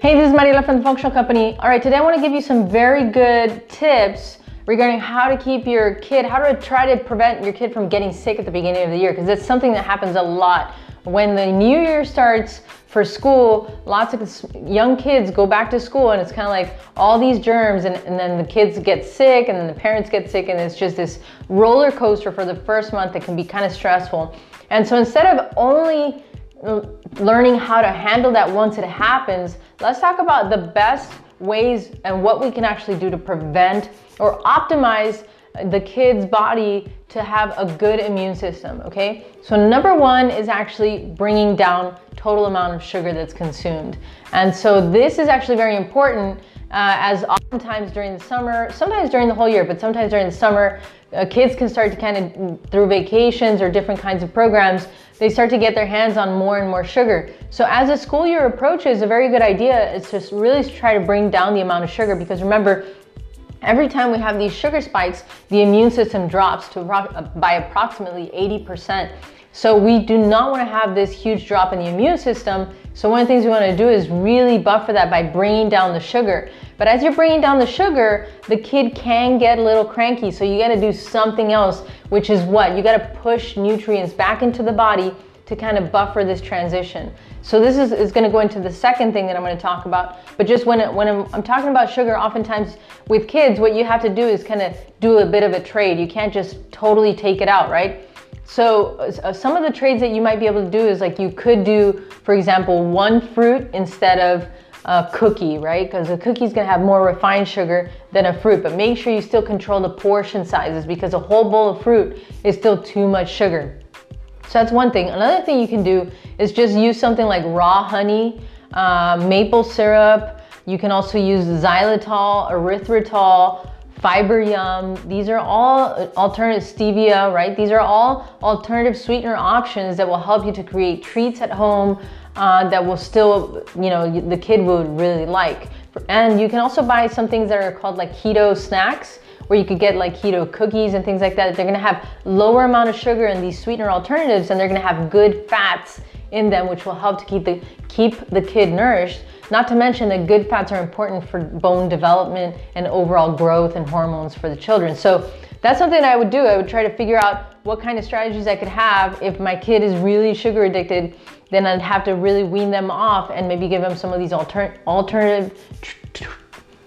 Hey, this is Mariela from the Functional Company. All right, today I want to give you some very good tips regarding how to keep your kid, how to try to prevent your kid from getting sick at the beginning of the year, because it's something that happens a lot. When the new year starts for school, lots of young kids go back to school and it's kind of like all these germs and, and then the kids get sick and then the parents get sick and it's just this roller coaster for the first month that can be kind of stressful. And so instead of only learning how to handle that once it happens, let's talk about the best ways and what we can actually do to prevent or optimize the kid's body to have a good immune system, okay? So number one is actually bringing down total amount of sugar that's consumed. And so this is actually very important uh, as oftentimes during the summer, sometimes during the whole year, but sometimes during the summer, uh, kids can start to kind of, through vacations or different kinds of programs, they start to get their hands on more and more sugar. So as the school year approaches, a very good idea is to really try to bring down the amount of sugar because remember, every time we have these sugar spikes, the immune system drops to uh, by approximately 80%. So we do not want to have this huge drop in the immune system. So one of the things we want to do is really buffer that by bringing down the sugar. But as you're bringing down the sugar, the kid can get a little cranky. So you got to do something else, which is what? You got to push nutrients back into the body to kind of buffer this transition. So this is, is going to go into the second thing that I'm going to talk about. But just when, it, when I'm, I'm talking about sugar, oftentimes with kids, what you have to do is kind of do a bit of a trade. You can't just totally take it out, right? So uh, some of the trades that you might be able to do is like you could do, for example, one fruit instead of a cookie, right? Because a cookie is gonna have more refined sugar than a fruit, but make sure you still control the portion sizes because a whole bowl of fruit is still too much sugar. So that's one thing. Another thing you can do is just use something like raw honey, uh, maple syrup. You can also use xylitol, erythritol, Fiber Yum. These are all alternative stevia, right? These are all alternative sweetener options that will help you to create treats at home uh, that will still, you know, the kid would really like. And you can also buy some things that are called like keto snacks where you could get like keto cookies and things like that. They're gonna have lower amount of sugar in these sweetener alternatives and they're gonna have good fats in them, which will help to keep the, keep the kid nourished not to mention that good fats are important for bone development and overall growth and hormones for the children. So that's something I would do. I would try to figure out what kind of strategies I could have if my kid is really sugar addicted, then I'd have to really wean them off and maybe give them some of these alter alternative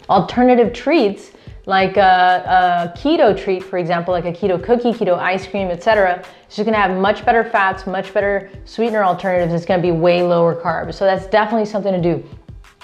alternative treats like a, a, keto treat, for example, like a keto cookie, keto ice cream, etc. It's just gonna have much better fats, much better sweetener alternatives. It's gonna be way lower carbs. So that's definitely something to do.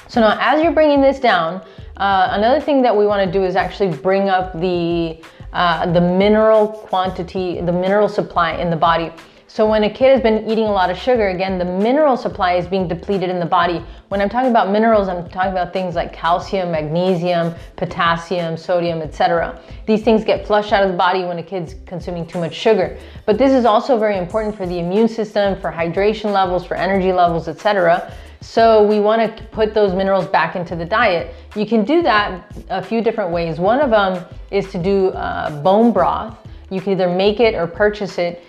So now as you're bringing this down, uh, another thing that we wanna do is actually bring up the, uh, the mineral quantity, the mineral supply in the body. So when a kid has been eating a lot of sugar, again, the mineral supply is being depleted in the body. When I'm talking about minerals, I'm talking about things like calcium, magnesium, potassium, sodium, etc. These things get flushed out of the body when a kid's consuming too much sugar. But this is also very important for the immune system, for hydration levels, for energy levels, etc. So we want to put those minerals back into the diet. You can do that a few different ways. One of them is to do uh, bone broth. You can either make it or purchase it.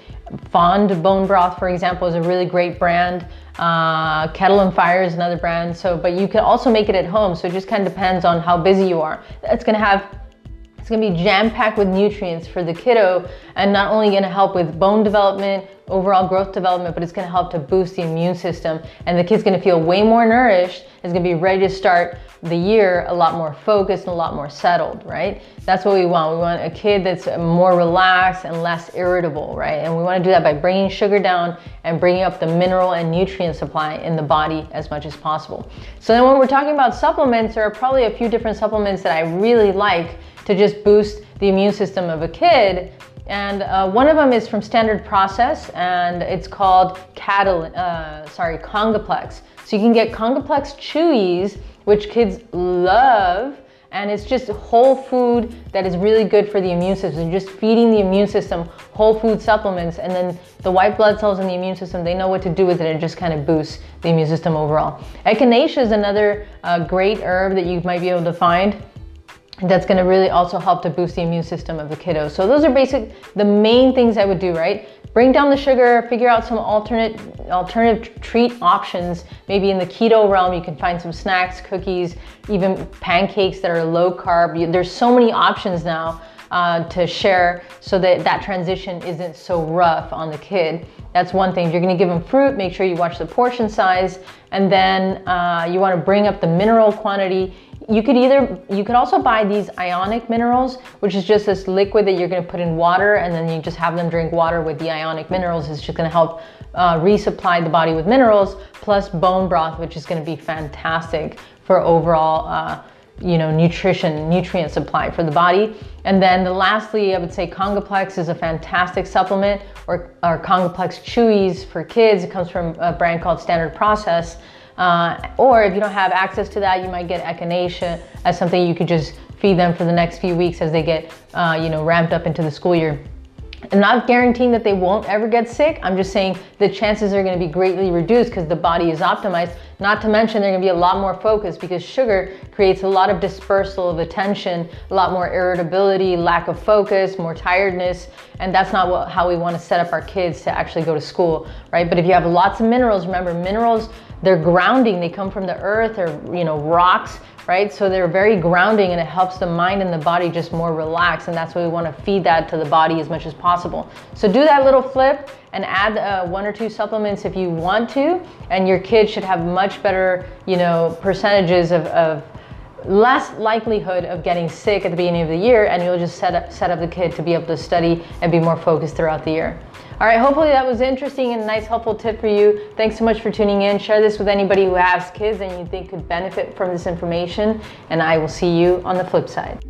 Fond bone broth, for example, is a really great brand. Uh, Kettle and Fire is another brand. So, but you can also make it at home. So it just kind of depends on how busy you are. It's going to have it's gonna be jam-packed with nutrients for the kiddo and not only gonna help with bone development, overall growth development, but it's gonna help to boost the immune system. And the kid's gonna feel way more nourished, is gonna be ready to start the year a lot more focused and a lot more settled, right? That's what we want. We want a kid that's more relaxed and less irritable, right? And we wanna do that by bringing sugar down and bringing up the mineral and nutrient supply in the body as much as possible. So then when we're talking about supplements, there are probably a few different supplements that I really like to just boost the immune system of a kid. And uh, one of them is from Standard Process, and it's called Catalyn, uh, sorry, Congaplex. So you can get Congaplex Chewies, which kids love, and it's just whole food that is really good for the immune system. Just feeding the immune system whole food supplements, and then the white blood cells in the immune system, they know what to do with it and just kind of boosts the immune system overall. Echinacea is another uh, great herb that you might be able to find that's to really also help to boost the immune system of the kiddo. So those are basic, the main things I would do, right? Bring down the sugar, figure out some alternate alternative treat options. Maybe in the keto realm, you can find some snacks, cookies, even pancakes that are low carb. There's so many options now uh, to share so that that transition isn't so rough on the kid. That's one thing. If you're gonna give them fruit, make sure you watch the portion size. And then uh, you wanna bring up the mineral quantity you could either, you could also buy these ionic minerals, which is just this liquid that you're gonna put in water and then you just have them drink water with the ionic minerals. It's just gonna help uh, resupply the body with minerals, plus bone broth, which is gonna be fantastic for overall uh, you know, nutrition, nutrient supply for the body. And then the lastly, I would say Congaplex is a fantastic supplement or, or Congaplex Chewies for kids. It comes from a brand called Standard Process. Uh, or if you don't have access to that, you might get echinacea as something you could just feed them for the next few weeks as they get, uh, you know, ramped up into the school year. I'm not guaranteeing that they won't ever get sick. I'm just saying the chances are going to be greatly reduced because the body is optimized. Not to mention they're going to be a lot more focused because sugar creates a lot of dispersal of attention, a lot more irritability, lack of focus, more tiredness, and that's not what, how we want to set up our kids to actually go to school, right? But if you have lots of minerals, remember minerals they're grounding. They come from the earth or, you know, rocks, right? So they're very grounding and it helps the mind and the body just more relax. And that's why we want to feed that to the body as much as possible. So do that little flip and add uh, one or two supplements if you want to. And your kid should have much better, you know, percentages of, of less likelihood of getting sick at the beginning of the year and you'll just set up, set up the kid to be able to study and be more focused throughout the year. All right, hopefully that was interesting and a nice helpful tip for you. Thanks so much for tuning in. Share this with anybody who has kids and you think could benefit from this information and I will see you on the flip side.